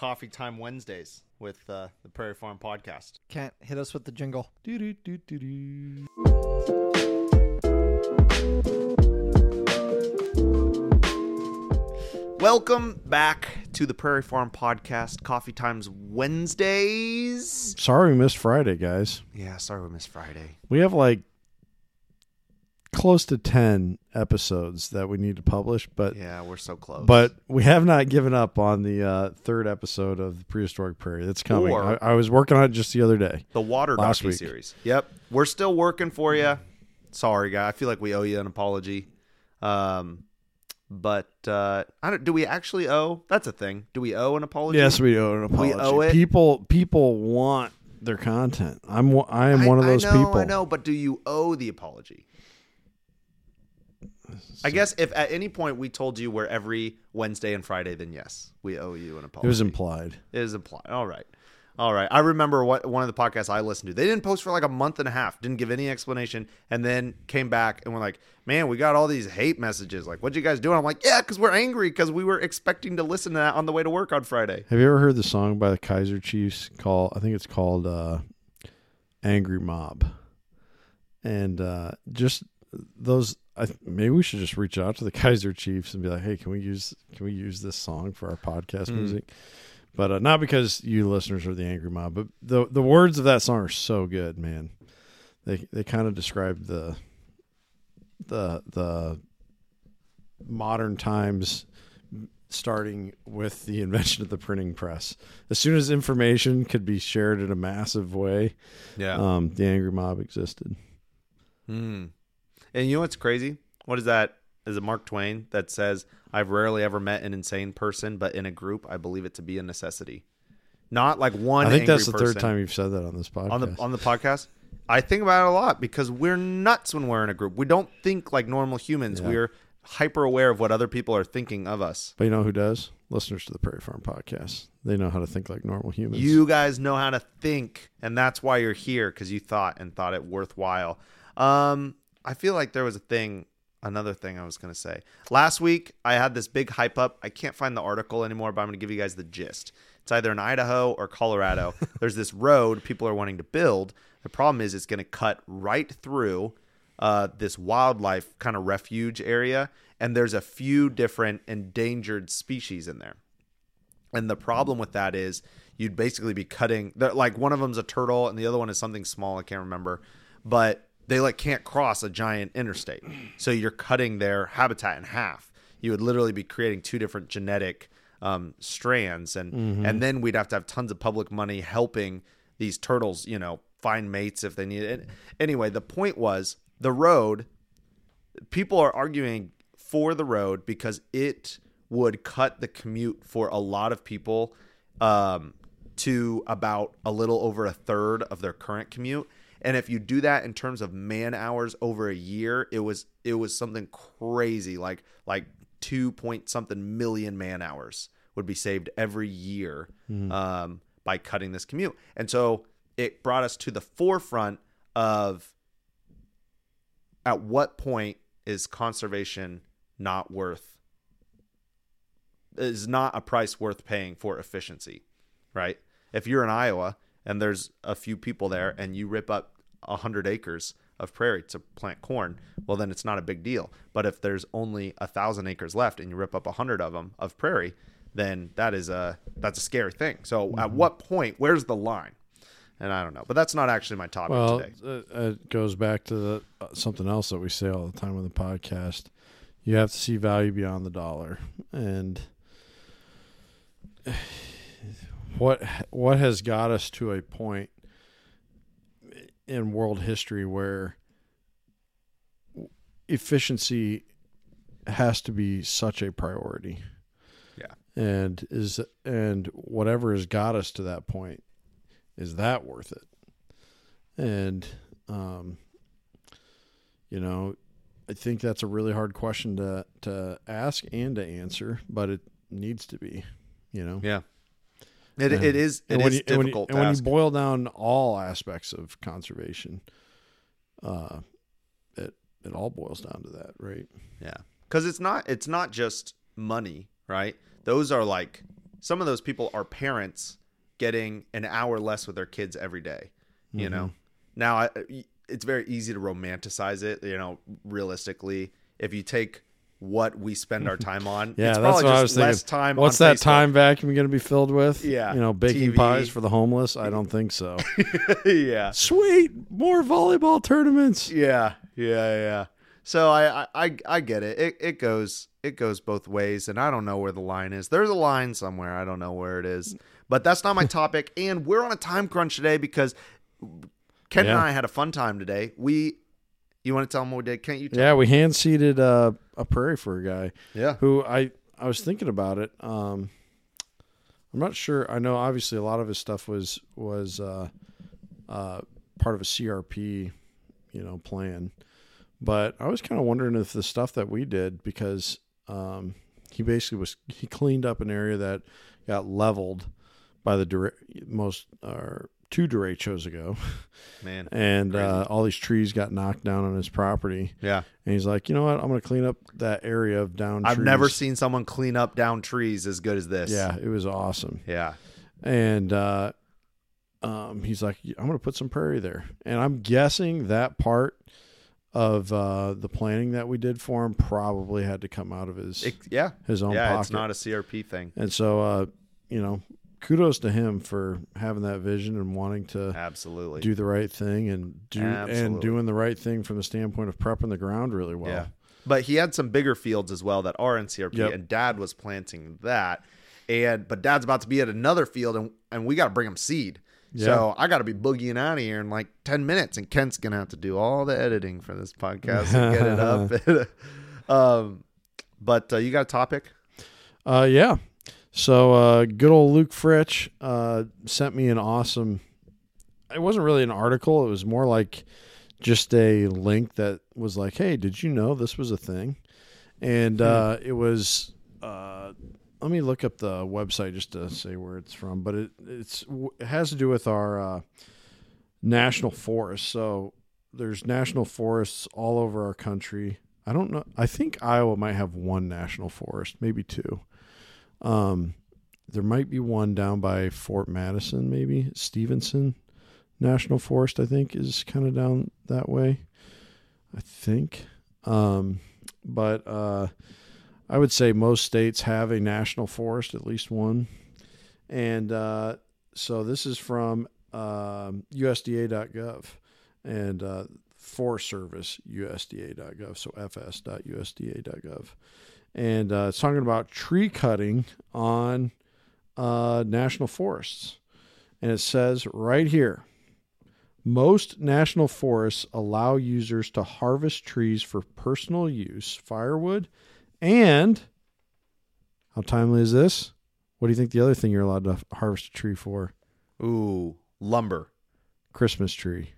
Coffee Time Wednesdays with uh, the Prairie Farm Podcast. Can't hit us with the jingle. Welcome back to the Prairie Farm Podcast, Coffee Times Wednesdays. Sorry we missed Friday, guys. Yeah, sorry we missed Friday. We have like close to 10 episodes that we need to publish, but Yeah, we're so close. but we have not given up on the uh, third episode of the prehistoric prairie. That's coming. I, I was working on it just the other day. the water docu series. Yep, we're still working for you. Sorry, guy. I feel like we owe you an apology. Um, but uh, I don't. Do we actually owe? That's a thing. Do we owe an apology? Yes, we owe an apology. We owe it. People people want their content. I'm I am one of those I know, people. I know, but do you owe the apology? I guess if at any point we told you we're every Wednesday and Friday, then yes, we owe you an apology. It was implied. It is implied. All right. All right. I remember what one of the podcasts I listened to. They didn't post for like a month and a half, didn't give any explanation, and then came back and were like, "Man, we got all these hate messages. Like, what you guys doing?" I'm like, "Yeah, because we're angry because we were expecting to listen to that on the way to work on Friday." Have you ever heard the song by the Kaiser Chiefs called I think it's called uh Angry Mob. And uh just those I maybe we should just reach out to the Kaiser Chiefs and be like, "Hey, can we use can we use this song for our podcast Hmm. music?" But uh, not because you listeners are the Angry Mob, but the the words of that song are so good, man. They they kind of describe the the the modern times starting with the invention of the printing press. As soon as information could be shared in a massive way, Yeah. um, the angry mob existed. Hmm. And you know what's crazy? What is that? Is it Mark Twain that says, I've rarely ever met an insane person, but in a group, I believe it to be a necessity. Not like one. I think that's the third time you've said that on this podcast. on the on the podcast. I think about it a lot because we're nuts when we're in a group. We don't think like normal humans. Yeah. We're hyper aware of what other people are thinking of us. but you know who does? Listeners to the Prairie Farm podcast. They know how to think like normal humans. You guys know how to think, and that's why you're here because you thought and thought it worthwhile. Um, I feel like there was a thing, another thing I was gonna say last week. I had this big hype up. I can't find the article anymore, but I'm gonna give you guys the gist. It's either in Idaho or Colorado. There's this road people are wanting to build. The problem is it's going to cut right through uh, this wildlife kind of refuge area, and there's a few different endangered species in there. And the problem with that is you'd basically be cutting like one of them's a turtle and the other one is something small, I can't remember. But they like can't cross a giant interstate. So you're cutting their habitat in half. You would literally be creating two different genetic um, strands and and then we'd have to have tons of public money helping these turtles, you know, find mates if they need it. Anyway, the point was the road people are arguing for the road because it would cut the commute for a lot of people um, to about a little over a third of their current commute. And if you do that in terms of man hours over a year, it was it was something crazy, like like two point something million man hours would be saved every year um, by cutting this commute. And so it brought us to the forefront of at what point is conservation not worth is not a price worth paying for efficiency right if you're in iowa and there's a few people there and you rip up 100 acres of prairie to plant corn well then it's not a big deal. But if there's only a thousand acres left and you rip up a 100 of them of prairie then that is a that's a scary thing. So at what point where's the line? And i don't know but that's not actually my topic well, today. uh, it goes back to the, uh, something else that we say all the time on the podcast. You have to see value beyond the dollar, and what what has got us to a point in world history where efficiency has to be such a priority. Yeah. And is and whatever has got us to that point is that worth it? And um you know, I think that's a really hard question to to ask and to answer, but it needs to be, you know. yeah it, And- it is it is you, and when you- difficult and when you boil down all aspects of conservation, uh, it it all boils down to that, right? Yeah. Cuz it's not it's not just money, right? Those are like some of those people are parents getting an hour less with their kids every day, you Mm-hmm. know. Now I, it's very easy to romanticize it, you know, realistically. If you take what we spend our time on, Yeah, it's that's probably what I was thinking. time What's that Facebook. time vacuum going to be filled with? Yeah, you know, baking TV. pies for the homeless. I don't think so. yeah. Sweet, more volleyball tournaments. Yeah, yeah, yeah. So I, I, I, I get it. It, it goes, it goes both ways, and I don't know where the line is. There's a line somewhere. I don't know where it is, but that's not my topic. And we're on a time crunch today because Ken and I had a fun time today. We, you want to tell them what we did? Can't you? Tell Yeah, we hand seeded uh, a prairie for a guy yeah. who I I was thinking about it. Um, I'm not sure. I know obviously a lot of his stuff was was uh, uh, part of a CRP, you know, plan. But I was kind of wondering if the stuff that we did because um, he basically was he cleaned up an area that got leveled by the dere- most or two derechos ago, Man. and uh, all these trees got knocked down on his property. Yeah. And he's like, you know what? I'm going to clean up that area of down. I've trees." never seen someone clean up down trees as good as this. Yeah, it was awesome. Yeah. And uh, um, he's like, I'm going to put some prairie there, and I'm guessing that part of uh, the planning that we did for him probably had to come out of his It, yeah. his own Yeah. pocket. It's not a CRP thing. and so, uh, you know, kudos to him for having that vision and wanting to Absolutely. do the right thing and do and doing the right thing from the standpoint of prepping the ground really well. Yeah. But he had some bigger fields as well that are in CRP, Yep. and Dad was planting that. And but Dad's about to be at another field, and and we got to bring him seed. So I got to be boogieing out of here in like ten minutes, and Kent's gonna have to do all the editing for this podcast and get it up. um, but uh, you got a topic? Uh, yeah. So, uh, good old Luke Fritch uh, sent me an awesome. It wasn't really an article. It was more like just a link that was like, "Hey, did you know this was a thing?" And uh, it was. Uh, let me look up the website just to say where it's from. But it it's it has to do with our uh, national forests. So there's national forests all over our country. I don't know. I think Iowa might have one national forest, maybe two. Um, there might be one down by Fort Madison, maybe Stevenson National Forest. I think is kind of down that way. I think, um, but uh, I would say most states have a national forest, at least one. And uh, so this is from um, USDA.gov and uh, Forest Service USDA.gov, so fs.usda.gov and uh, it's talking about tree cutting on uh, national forests. And it says right here most national forests allow users to harvest trees for personal use, firewood, and how timely is this? What do you think the other thing you're allowed to harvest a tree for? Ooh, lumber. Christmas tree.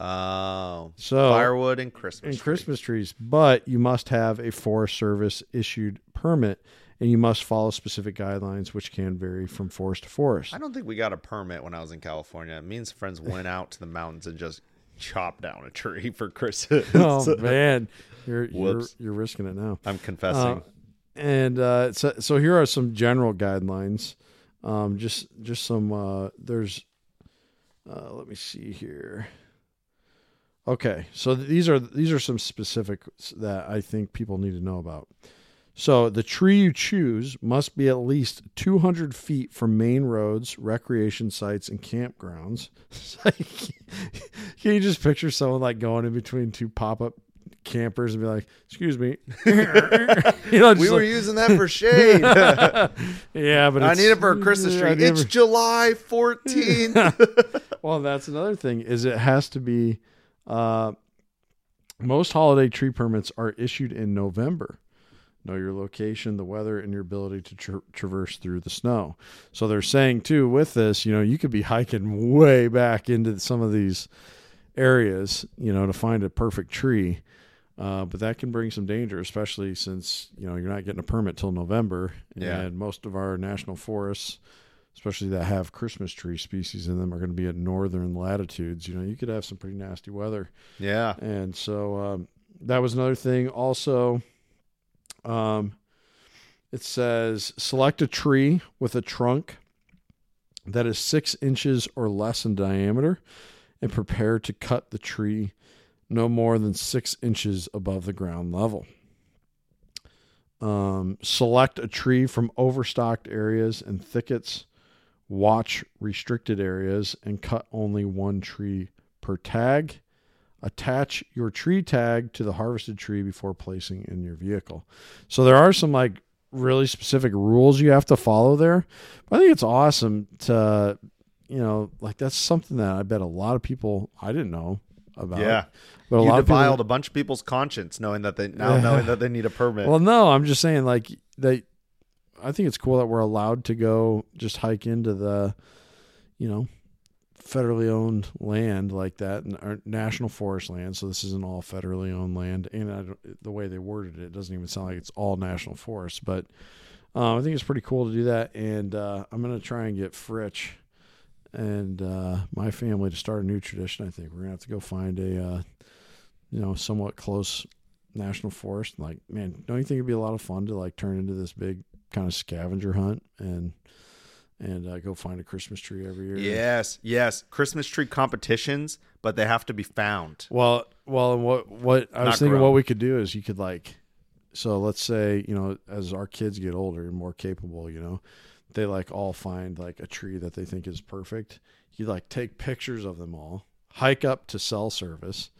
Oh, So firewood and Christmas. and tree. Christmas trees, but you must have a Forest Service issued permit and you must follow specific guidelines, which can vary from forest to forest. I don't think we got a permit when I was in California. Me and some friends went out to the mountains and just chopped down a tree for Christmas. Oh man, you're you're, you're risking it now. I'm confessing. Uh, and uh, so, so here are some general guidelines. Um, just just some. Uh, there's. Uh, let me see here. Okay, so these are these are some specifics that I think people need to know about. So the tree you choose must be at least 200 feet from main roads, recreation sites, and campgrounds. Can you just picture someone like going in between two pop up campers and be like, "Excuse me," you know, we were like- using that for shade. yeah, but I need it for a Christmas tree. It's for- July 14th. well, that's another thing is it has to be. Uh, most holiday tree permits are issued in November. Know your location, the weather, and your ability to tra- traverse through the snow. So they're saying too with this, you know, you could be hiking way back into some of these areas, you know, to find a perfect tree. Uh, but that can bring some danger, especially since you know you're not getting a permit till November, Yeah. and most of our national forests, especially that have Christmas tree species in them, are going to be at northern latitudes. You know, you could have some pretty nasty weather, yeah. and so um, that was another thing. Also, um, It says select a tree with a trunk that is six inches or less in diameter and prepare to cut the tree no more than six inches above the ground level. Um, select a tree from overstocked areas and thickets. Watch restricted areas and cut only one tree per tag. Attach your tree tag to the harvested tree before placing in your vehicle. So there are some like really specific rules you have to follow there. But I think it's awesome to, you know, like that's something that I bet a lot of people I didn't know about. Yeah. but a you lot of people. defiled a bunch of people's conscience knowing that they now Yeah. knowing that they need a permit. Well, no, I'm just saying like they. I think it's cool that we're allowed to go just hike into the, you know, federally owned land like that, and national forest land. So this isn't all federally owned land, and the way they worded it, it doesn't even sound like it's all national forest. But uh, I think it's pretty cool to do that, and uh, I'm gonna try and get Fritch and uh, my family to start a new tradition. I think we're gonna have to go find a, uh, you know, somewhat close national forest. Like, man, don't you think it'd be a lot of fun to like turn into this big kind of scavenger hunt and and uh, go find a Christmas tree every year? yes, yes. Christmas tree competitions, but they have to be found. Well, well, and what what I was Not thinking, grown. what we could do is you could like, so let's say you know as our kids get older and more capable, you know, they like all find like a tree that they think is perfect. You like take pictures of them all, hike up to cell service,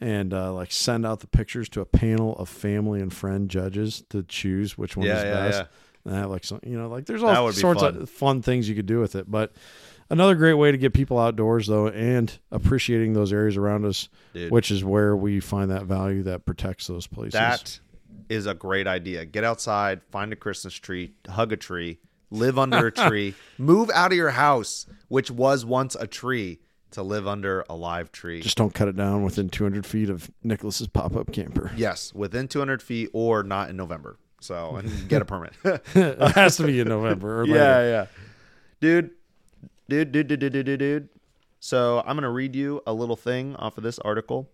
and uh, like send out the pictures to a panel of family and friend judges to choose which one Yeah, is yeah, best. yeah. And have like some, you know, like there's all sorts fun. of fun things you could do with it. But another great way to get people outdoors though, and appreciating those areas around us, Dude. which is where we find that value that protects those places. That is a great idea. Get outside, find a Christmas tree, hug a tree, live under a tree, move out of your house, which was once a tree, to live under a live tree. just don't cut it down within 200 feet of Nicholas's pop-up camper. yes, within 200 feet or not in November. So, and get a permit. it has to be in November. Or later. yeah, yeah. Dude, dude, dude, dude, dude, dude, dude, dude. So I'm going to read you a little thing off of this article.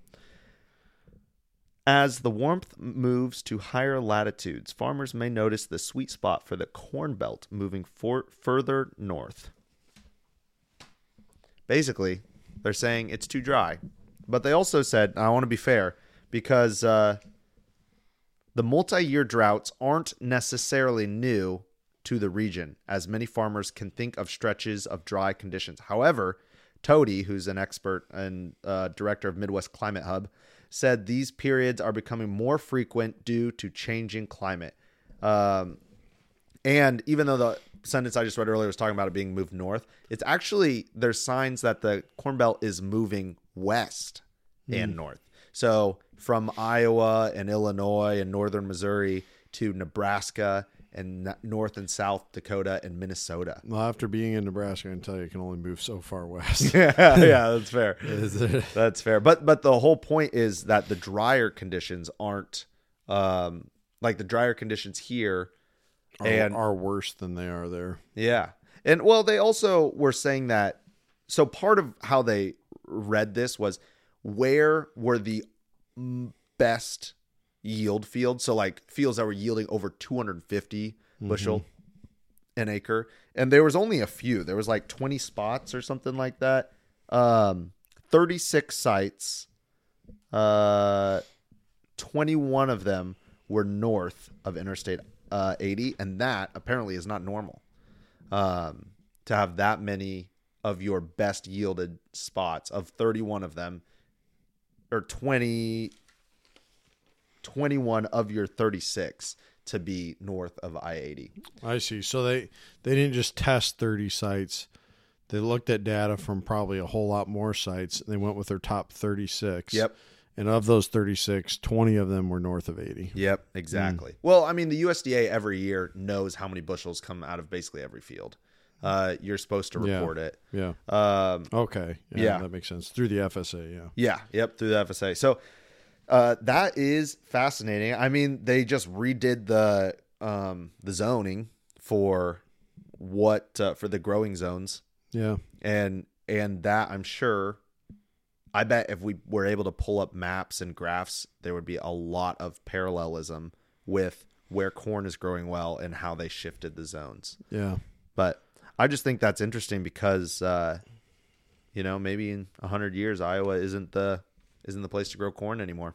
As the warmth moves to higher latitudes, farmers may notice the sweet spot for the corn belt moving for- further north. Basically, they're saying it's too dry. But they also said, I want to be fair, because uh, the multi year droughts aren't necessarily new to the region, as many farmers can think of stretches of dry conditions. However, Todey, who's an expert and uh, director of Midwest Climate Hub, said these periods are becoming more frequent due to changing climate. Um, and even though the sentence I just read earlier was talking about it being moved north, it's actually there's signs that the Corn Belt is moving west and north. So from Iowa and Illinois and northern Missouri to Nebraska and north and south Dakota and Minnesota. Well, after being in Nebraska, I can tell you, it can only move so far west. yeah, yeah, that's fair. That's fair. But but the whole point is that the drier conditions aren't um like the drier conditions here are, And- are worse than they are there. Yeah. And well, they also were saying that. So part of how they read this was where were the best yield fields? So like fields that were yielding over 250 bushel an acre, and there was only a few. There was like 20 spots or something like that. Um, 36 sites. Uh, 21 of them were north of Interstate uh, 80, and that apparently is not normal. Um, to have that many of your best yielded spots, of 31 of them, or 20, 21 of your 36 to be north of I 80. I see. So they they didn't just test 30 sites. They looked at data from probably a whole lot more sites. And they went with their top 36. Yep. And of those 36, 20 of them were north of 80. Yep, exactly. Well, I mean, the USDA every year knows how many bushels come out of basically every field. Uh, you're supposed to Yeah. report it. Yeah. Um, Okay. Yeah, Yeah. That makes sense. Through the FSA. Yeah. Yeah, yep, through the FSA. So uh, that is fascinating. I mean, they just redid the um, the zoning for what uh, for the growing zones, Yeah. and and that I'm sure. I bet if we were able to pull up maps and graphs, there would be a lot of parallelism with where corn is growing well and how they shifted the zones. Yeah. But I just think that's interesting because uh, you know maybe in hundred years Iowa isn't the isn't the place to grow corn anymore.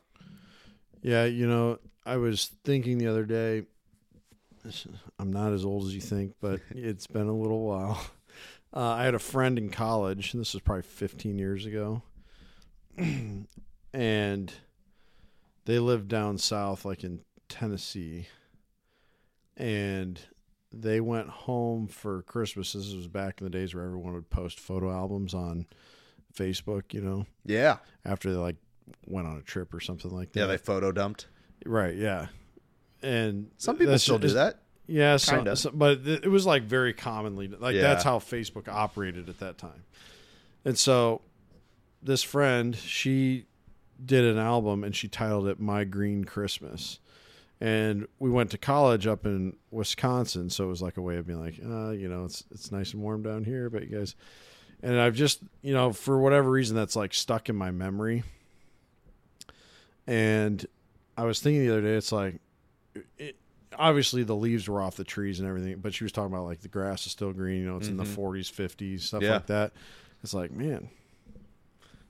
Yeah, you know, I was thinking the other day. I'm not as old as you think, but it's been a little while. Uh, I had a friend in college, and this was probably 15 years ago, and they lived down south, like in Tennessee, and they went home for Christmas. This was back in the days where everyone would post photo albums on Facebook, you know, Yeah, after they like went on a trip or something like that. yeah, they photo dumped. Right, yeah. And Some people that's- still do that. Yeah, so, Kinda. but it was like very commonly like Yeah. that's how Facebook operated at that time. And so this friend, she did an album and she titled it My Green Christmas. And we went to college up in Wisconsin, so it was like a way of being like, uh, you know, it's it's nice and warm down here, but you guys and I've just, you know, for whatever reason that's like stuck in my memory. And I was thinking the other day, it's like, it, obviously the leaves were off the trees and everything, but she was talking about like the grass is still green, you know, it's in the 40s, 50s, stuff Yeah. like that. It's like, man,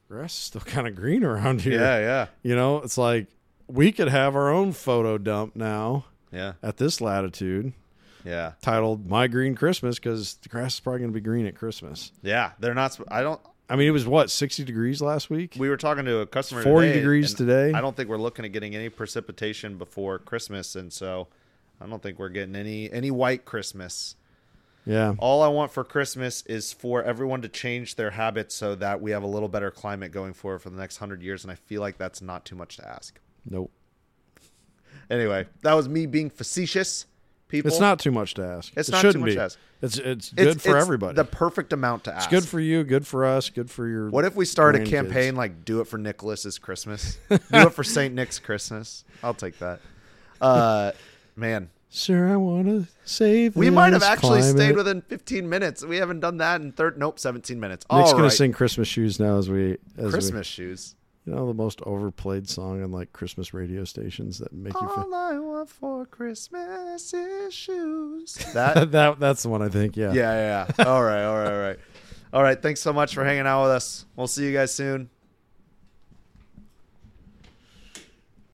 grass is still kind of green around here. Yeah, yeah, You know, it's like we could have our own photo dump now yeah, at this latitude yeah, titled My Green Christmas because the grass is probably going to be green at Christmas. yeah. They're not. I don't. I mean, it was what, 60 degrees last week? We were talking to a customer. 40 today, degrees today. I don't think we're looking at getting any precipitation before Christmas, and so I don't think we're getting any any white Christmas. Yeah. All I want for Christmas is for everyone to change their habits so that we have a little better climate going forward for the next hundred years, and I feel like that's not too much to ask. Nope. Anyway, that was me being facetious. People, It's not too much to ask. It's it not too shouldn't much be. to ask. It's it's good It's- for it's everybody. The perfect amount to ask. it's good for you, good for us, good for your. What if we start a campaign like "Do it for Nicholas's Christmas"? Do it for Saint Nick's Christmas. I'll take that. Uh, man, Sir, I want to save. we might have actually climate. stayed within 15 minutes. We haven't done that in third. Nope, 17 minutes. Nick's All gonna sing Christmas shoes now as we as Christmas shoes. you know the most overplayed song on like Christmas radio stations that make you feel All I want for Christmas is shoes. That. that that's the one I think. Yeah. yeah, yeah, yeah. All right, all right, all right. All right. Thanks so much for hanging out with us. We'll see you guys soon.